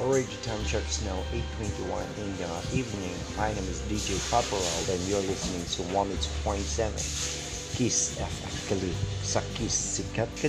Already time check is now 8.21 in the evening. My name is DJ Paparal and you're listening to 102.7 Kiss FM Kalip. Sa Kiss Sikat ka.